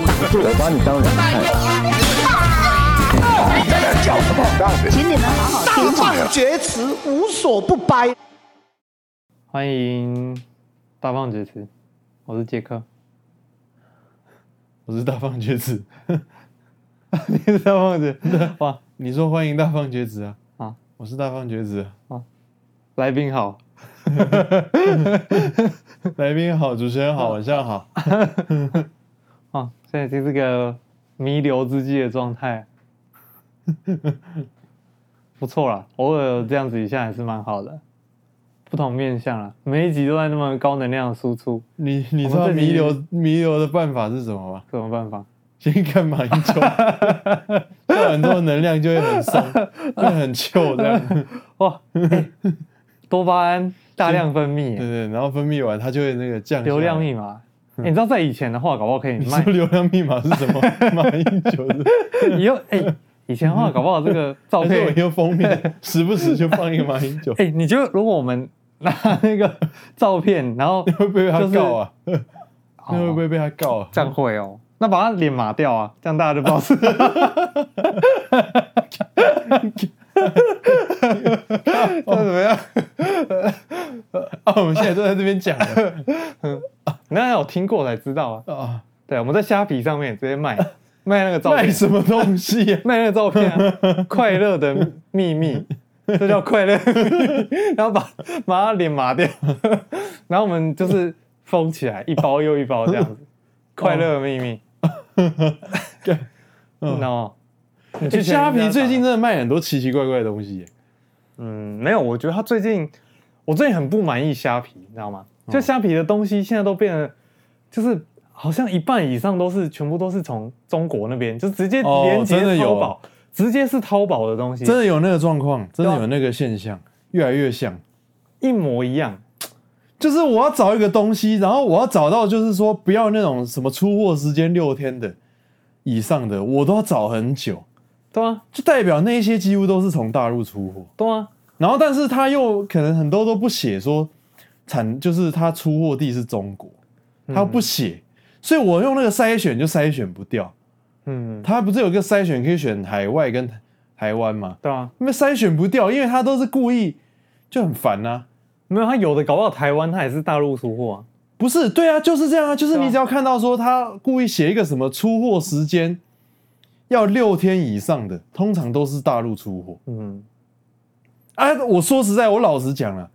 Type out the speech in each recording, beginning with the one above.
我把你当人看。请你们好好听话。大放厥词，无所不掰。欢迎大放厥词，我是杰克，我是大放厥词。你是大放厥词？哇，你说欢迎大放厥词啊？啊，我是大放厥词啊。来宾好，来宾好，主持人好，晚上好。啊，现在就是个弥留之际的状态，不错啦，偶尔这样子一下还是蛮好的。不同面向啊，每一集都在那么高能量的输出。你你知道弥留弥留的办法是什么吗？什么办法？先看马英九，做很多能量就会很松，会很臭这样。哇，欸、多巴胺大量分泌，对对，然后分泌完它就会那个降。流量密码、欸，你知道在以前的话，搞不好可以卖。流量密码是什么？马英九的。以后哎。欸以前的话，搞不好这个照片我用封面，时不时就放一个马英九。哎、欸，你觉得如果我们拿那个 照片，然后、就是、会不会被他告啊？那会不会被他告啊？这样会哦。那把他脸码掉啊，这样大家就不知道是。这怎么样？啊，我们现在都在这边讲。那有听过才知道啊。啊，对，我们在虾皮上面直接卖。卖那个照片，卖什么东西、啊？卖那个照片、啊，快乐的秘密，这叫快乐。然后把把他脸麻掉，然后我们就是封起来，一包又一包这样子。快乐的秘密。no，你去虾皮最近真的卖很多奇奇怪怪的东西。嗯，没有，我觉得他最近，我最近很不满意虾皮，你知道吗？就虾皮的东西现在都变得就是。好像一半以上都是全部都是从中国那边，就直接连接淘宝，直接是淘宝的东西，真的有那个状况，真的有那个现象，越来越像，一模一样。就是我要找一个东西，然后我要找到，就是说不要那种什么出货时间六天的以上的，我都要找很久，对啊，就代表那些几乎都是从大陆出货，对啊。然后但是他又可能很多都不写说产，就是他出货地是中国，他不写。所以我用那个筛选就筛选不掉，嗯，它不是有个筛选可以选海外跟台湾吗？对啊，因为筛选不掉，因为它都是故意，就很烦呐。没有，他有的搞不好台湾，他也是大陆出货啊。不是，对啊，就是这样啊，就是你只要看到说他故意写一个什么出货时间要六天以上的，通常都是大陆出货。嗯，啊，我说实在，我老实讲了，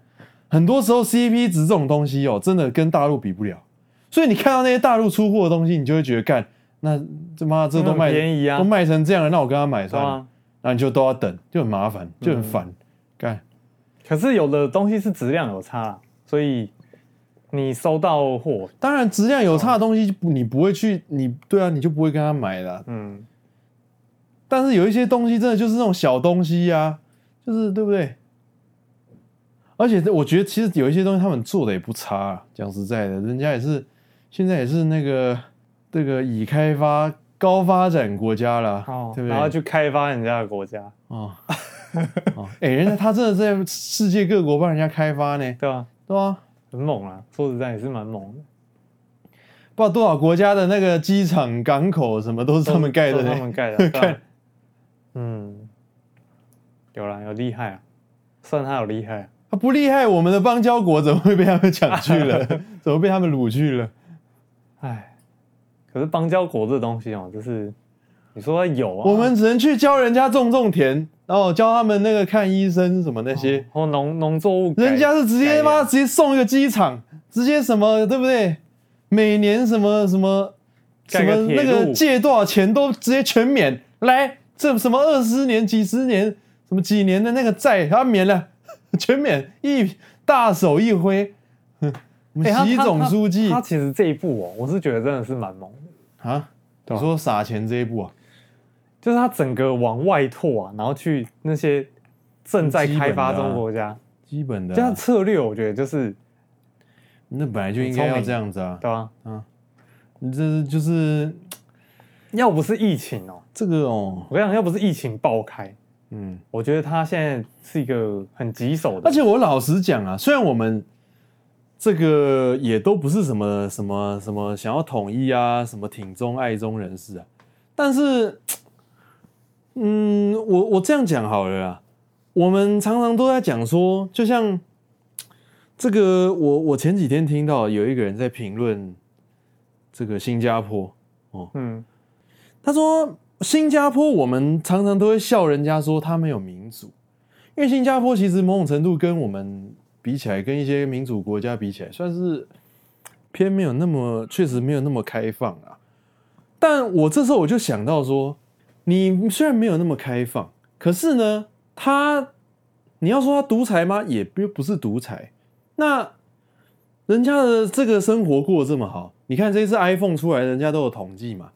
很多时候 CP 值这种东西哦，真的跟大陆比不了。所以你看到那些大陆出货的东西，你就会觉得干，那这妈这都卖便宜啊，都卖成这样了，那我跟他买算了，那你就都要等，就很麻烦，就很烦。干，可是有的东西是质量有差，所以你收到货，当然质量有差的东西，你不会去，你对啊，你就不会跟他买了。嗯，但是有一些东西真的就是那种小东西呀，就是对不对？而且我觉得其实有一些东西他们做的也不差，讲实在的，人家也是。现在也是那个这个已开发高发展国家了，哦、对不对？然后去开发人家的国家哦，哦，哎，人家他真的在世界各国帮人家开发呢，对吧？对啊，很猛啊！说实在也是蛮猛的，不知道多少国家的那个机场、港口什么都是他们盖的，他们盖的。看，嗯，有啦，有厉害啊，算他有厉害，他不厉害，我们的邦交国怎么会被他们抢去了？怎么被他们掳去了？哎，可是邦交国这东西哦，就是你说有啊，我们只能去教人家种种田，然后教他们那个看医生什么那些，哦农农作物，人家是直接妈直接送一个机场，直接什么对不对？每年什么什么什么那个借多少钱都直接全免，来这什么二十年、几十年、什么几年的那个债，他免了，全免，一大手一挥。习总书记、欸他他他，他其实这一步哦，我是觉得真的是蛮猛的啊。你说撒钱这一步啊，就是他整个往外拓啊，然后去那些正在开发中国家，基本的、啊、这样策略，我觉得就是那本来就应该要这样子啊，对吧？啊，你这是就是要不是疫情哦，这个哦，我跟你讲，要不是疫情爆开，嗯，我觉得他现在是一个很棘手的。而且我老实讲啊，虽然我们。这个也都不是什么什么什么想要统一啊，什么挺中爱中人士啊。但是，嗯，我我这样讲好了啦。我们常常都在讲说，就像这个，我我前几天听到有一个人在评论这个新加坡哦，嗯，他说新加坡我们常常都会笑人家说他没有民主，因为新加坡其实某种程度跟我们比起来，跟一些民主国家比起来，算是偏没有那么，确实没有那么开放啊。但我这时候我就想到说，你虽然没有那么开放，可是呢，他，你要说他独裁吗？也不不是独裁。那人家的这个生活过得这么好，你看这次 iPhone 出来，人家都有统计嘛。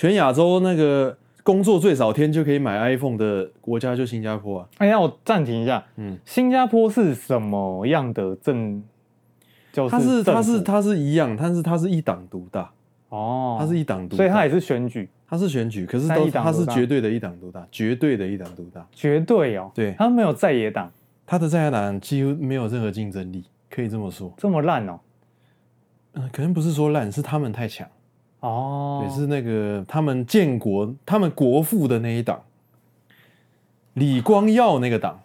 全亚洲那个工作最少天就可以买 iPhone 的国家就新加坡啊。哎呀，我暂停一下。嗯，新加坡是什么样的政？就是它是它是它是一样，但是它是一党独大。哦，它是一党独大，所以它也是选举。它是选举，可是都它是绝对的一党独大，绝对的一党独大，绝对哦。对，他没有在野党，他的在野党几乎没有任何竞争力，可以这么说。这么烂哦？嗯，可能不是说烂，是他们太强哦。也，是那个他们建国，他们国父的那一党，李光耀那个党。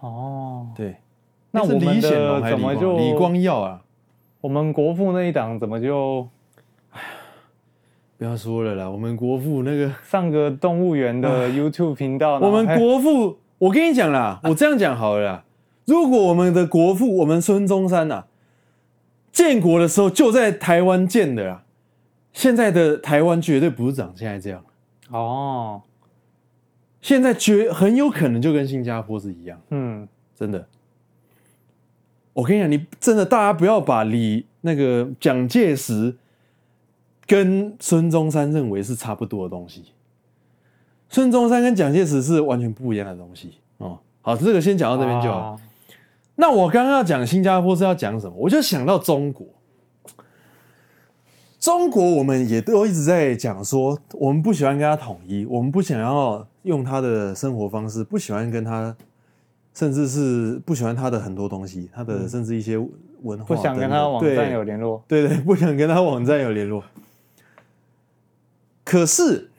哦，对，那我们的怎么就李光耀啊？我们国父那一党怎么就？不要说了啦，我们国父那个上个动物园的 YouTube 频道，我们国父，我跟你讲啦，我这样讲好了啦。如果我们的国父，我们孙中山呐，建国的时候就在台湾建的啦，现在的台湾绝对不是长现在这样哦。现在绝很有可能就跟新加坡是一样，嗯，真的。我跟你讲，你真的大家不要把李那个蒋介石。跟孙中山认为是差不多的东西，孙中山跟蒋介石是完全不一样的东西哦。好，这个先讲到这边就好。啊、那我刚刚要讲新加坡是要讲什么？我就想到中国，中国我们也都一直在讲说，我们不喜欢跟他统一，我们不想要用他的生活方式，不喜欢跟他，甚至是不喜欢他的很多东西，他的甚至一些文化，不想跟他网站有联络，对对，对，不想跟他网站有联络。可是，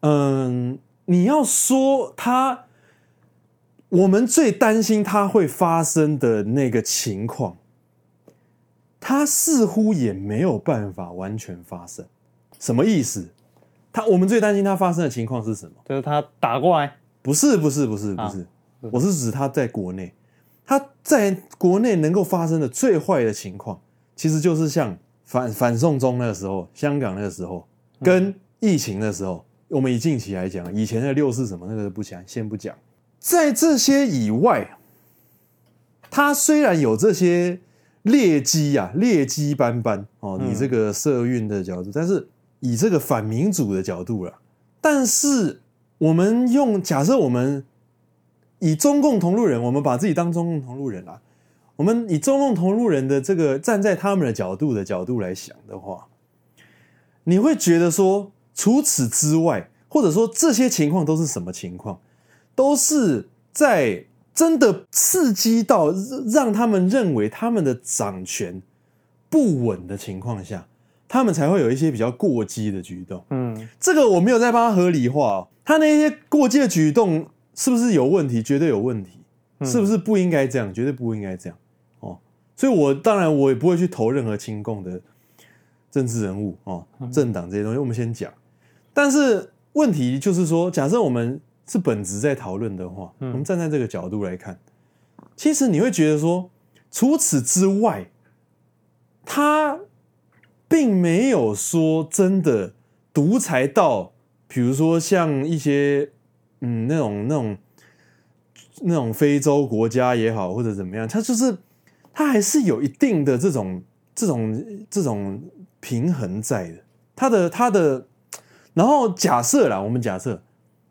嗯，你要说他，我们最担心他会发生的那个情况，他似乎也没有办法完全发生。什么意思？他我们最担心他发生的情况是什么？就是他打过来？不是，不是，不是，不是。啊，我是指他在国内，他在国内能够发生的最坏的情况，其实就是像反反送中那个时候，香港那个时候，跟。疫情的时候，我们以近期来讲，以前的六是什么那个不讲，先不讲。在这些以外，他虽然有这些劣迹啊，劣迹斑斑哦，你这个社运的角度，但是以这个反民主的角度了。但是我们用假设，我们以中共同路人，我们把自己当中共同路人啊，我们以中共同路人的这个站在他们的角度的角度来想的话，你会觉得说。除此之外，或者说这些情况都是什么情况？都是在真的刺激到让他们认为他们的掌权不稳的情况下，他们才会有一些比较过激的举动。嗯，这个我没有在帮他合理化哦。他那些过激的举动是不是有问题？绝对有问题。是不是不应该这样？绝对不应该这样。哦，所以我当然我也不会去投任何亲共的政治人物哦，政党这些东西，我们先讲。但是问题就是说，假设我们是本质在讨论的话，嗯，我们站在这个角度来看，其实你会觉得说，除此之外，他并没有说真的独裁到，比如说像一些嗯那种那种那种非洲国家也好，或者怎么样，他就是他还是有一定的这种这种这种平衡在的，他的他的。然后假设啦，我们假设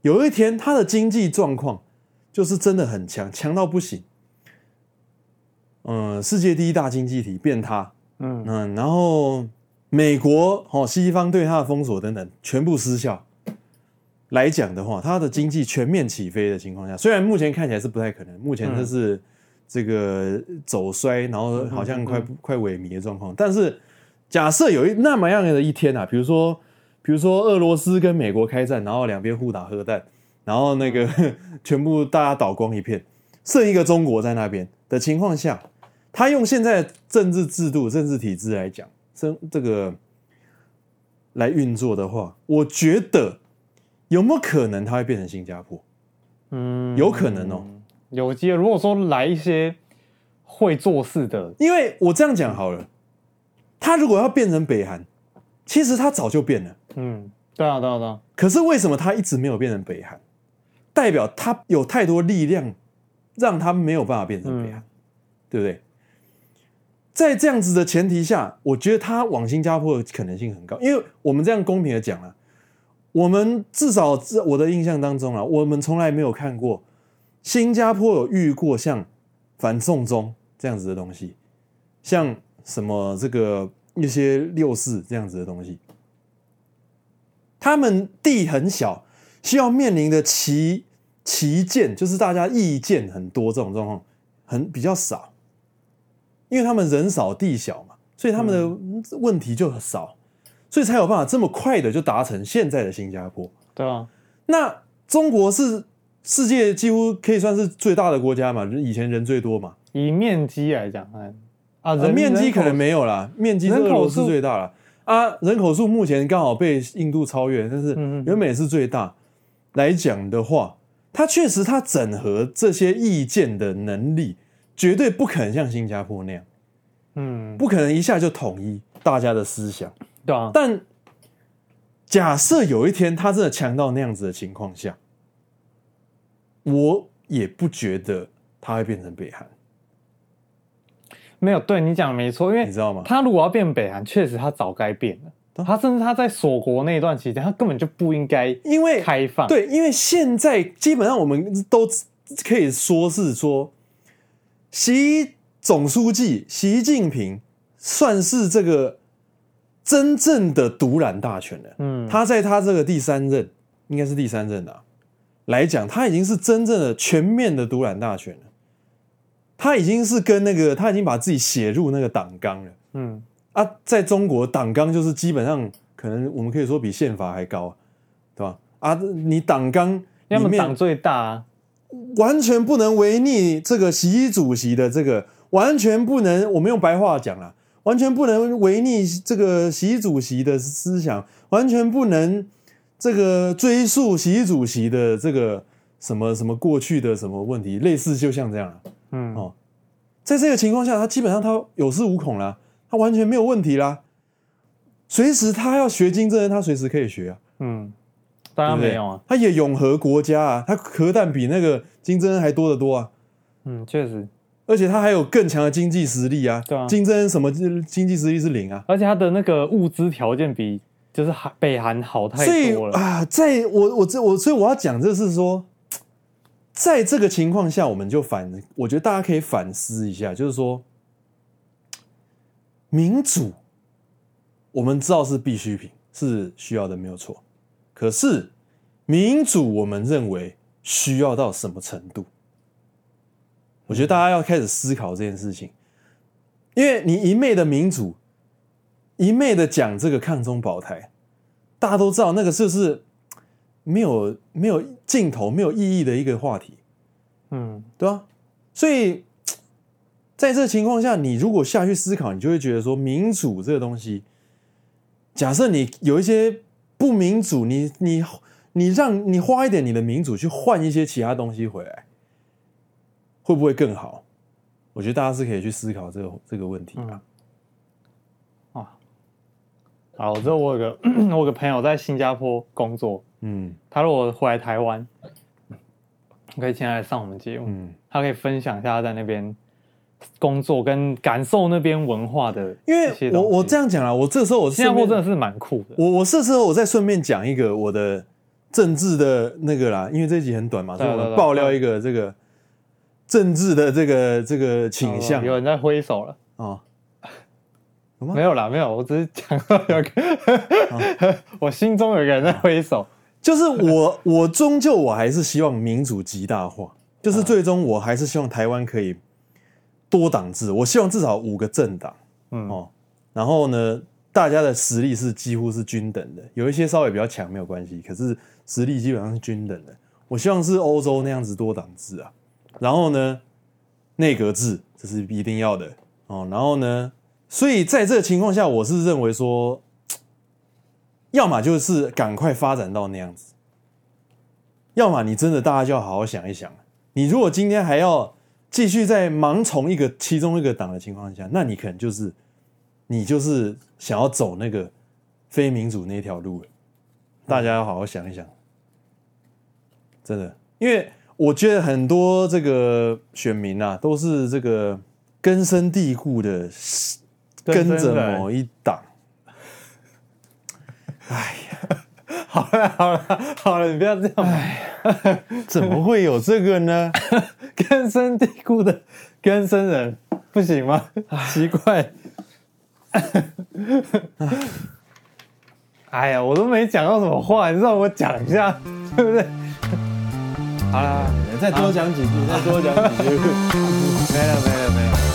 有一天他的经济状况就是真的很强，强到不行。嗯，世界第一大经济体变塌，嗯嗯，然后美国哦，西方对他的封锁等等全部失效来讲的话，他的经济全面起飞的情况下，虽然目前看起来是不太可能，目前这是这个走衰，然后好像快快萎靡的状况。但是假设有一那么样的一天啊，比如说比如说俄罗斯跟美国开战，然后两边互打核弹，然后那个 全部大家倒光一片，剩一个中国在那边的情况下，他用现在的政治制度、政治体制来讲，这这个来运作的话，我觉得有没有可能他会变成新加坡？嗯，有可能哦。有机会，如果说来一些会做事的，因为我这样讲好了，他如果要变成北韩，其实他早就变了。嗯，对啊，对啊，对啊。可是为什么他一直没有变成北韩？代表他有太多力量，让他没有办法变成北韩，嗯、对不对？在这样子的前提下，我觉得他往新加坡的可能性很高，因为我们这样公平的讲啊，我们至少在我的印象当中啊，我们从来没有看过。新加坡有遇过像反送中这样子的东西，像什么这个一些六四这样子的东西，他们地很小，需要面临的旗旗舰就是大家意见很多这种状况很比较少，因为他们人少地小嘛，所以他们的问题就很少，所以才有办法这么快的就达成现在的新加坡。对啊，那中国是。世界几乎可以算是最大的国家嘛，以前人最多嘛。以面积来讲，啊，人面积可能没有啦，面积是俄罗斯最大了啊。人口数目前刚好被印度超越，但是原本也是最大来讲的话，它确实它整合这些意见的能力，绝对不可能像新加坡那样，嗯，不可能一下就统一大家的思想，对啊。但假设有一天他真的强到那样子的情况下。我也不觉得他会变成北韩，没有，对你讲的没错，因为你知道吗？他如果要变北韩，确实他早该变了。他甚至他在锁国那一段期间，他根本就不应该因为开放。对，因为现在基本上我们都可以说是说，习总书记习近平算是这个真正的独揽大权了。嗯，他在他这个第三任，应该是第三任的啊。来讲，他已经是真正的全面的独揽大权了。他已经是跟那个，他已经把自己写入那个党纲了。嗯啊，在中国党纲就是基本上可能我们可以说比宪法还高，对吧？啊，你党纲要么党最大啊，完全不能违逆这个习主席的这个，完全不能。我们用白话讲啦，完全不能违逆这个习主席的思想，完全不能。这个追溯习主席的这个什么什么过去的什么问题，类似就像这样，嗯。哦，在这个情况下，他基本上他有恃无恐啦，他完全没有问题啦，随时他要学金正恩，他随时可以学啊，嗯，当然没有啊，他也拥核国家啊，他核弹比那个金正恩还多得多啊，嗯，确实，而且他还有更强的经济实力啊，对啊，金正恩什么经济实力是零啊，而且他的那个物资条件比。就是韩北韩好太多了啊！在我我这我所以我要讲，就是说，在这个情况下，我们就反，我觉得大家可以反思一下，就是说，民主我们知道是必需品，是需要的，没有错。可是民主，我们认为需要到什么程度？我觉得大家要开始思考这件事情，因为你一昧的民主。一昧的讲这个抗中保台，大家都知道那个就是没有没有尽头、没有意义的一个话题，嗯，对吧？所以在这情况下，你如果下去思考，你就会觉得说，民主这个东西，假设你有一些不民主，你你你让你花一点你的民主去换一些其他东西回来，会不会更好？我觉得大家是可以去思考这个这个问题的。好，之后我有个我有个朋友在新加坡工作，嗯，他如果回来台湾，可以请他来上我们节目，嗯，他可以分享一下他在那边工作跟感受那边文化的。因为我我这样讲啊，我这时候我新加坡真的是蛮酷的。我我这时候我再顺便讲一个我的政治的那个啦，因为这一集很短嘛，所以我们爆料一个这个政治的这个这个倾向。有人在挥手了没有啦，没有，我只是讲到有个，我心中有一个人在挥手，就是我，我终究我还是希望民主极大化，就是最终我还是希望台湾可以多党制，我希望至少五个政党，嗯。哦，然后呢，大家的实力是几乎是均等的，有一些稍微比较强没有关系，可是实力基本上是均等的。我希望是欧洲那样子多党制啊，然后呢，内阁制这是一定要的哦，然后呢，所以在这个情况下，我是认为说，要么就是赶快发展到那样子，要么你真的大家就要好好想一想，你如果今天还要继续在盲从一个其中一个党的情况下，那你可能就是你就是想要走那个非民主那条路了，大家要好好想一想。真的，因为我觉得很多这个选民啊，都是这个根深蒂固的跟着某一党。哎呀，好了好了好了，你不要这样。哎，怎么会有这个呢？根深蒂固的根生人不行吗？奇怪。哎呀，我都没讲到什么话，你让我讲一下，对不对？好了，再多讲几句，再多讲几句。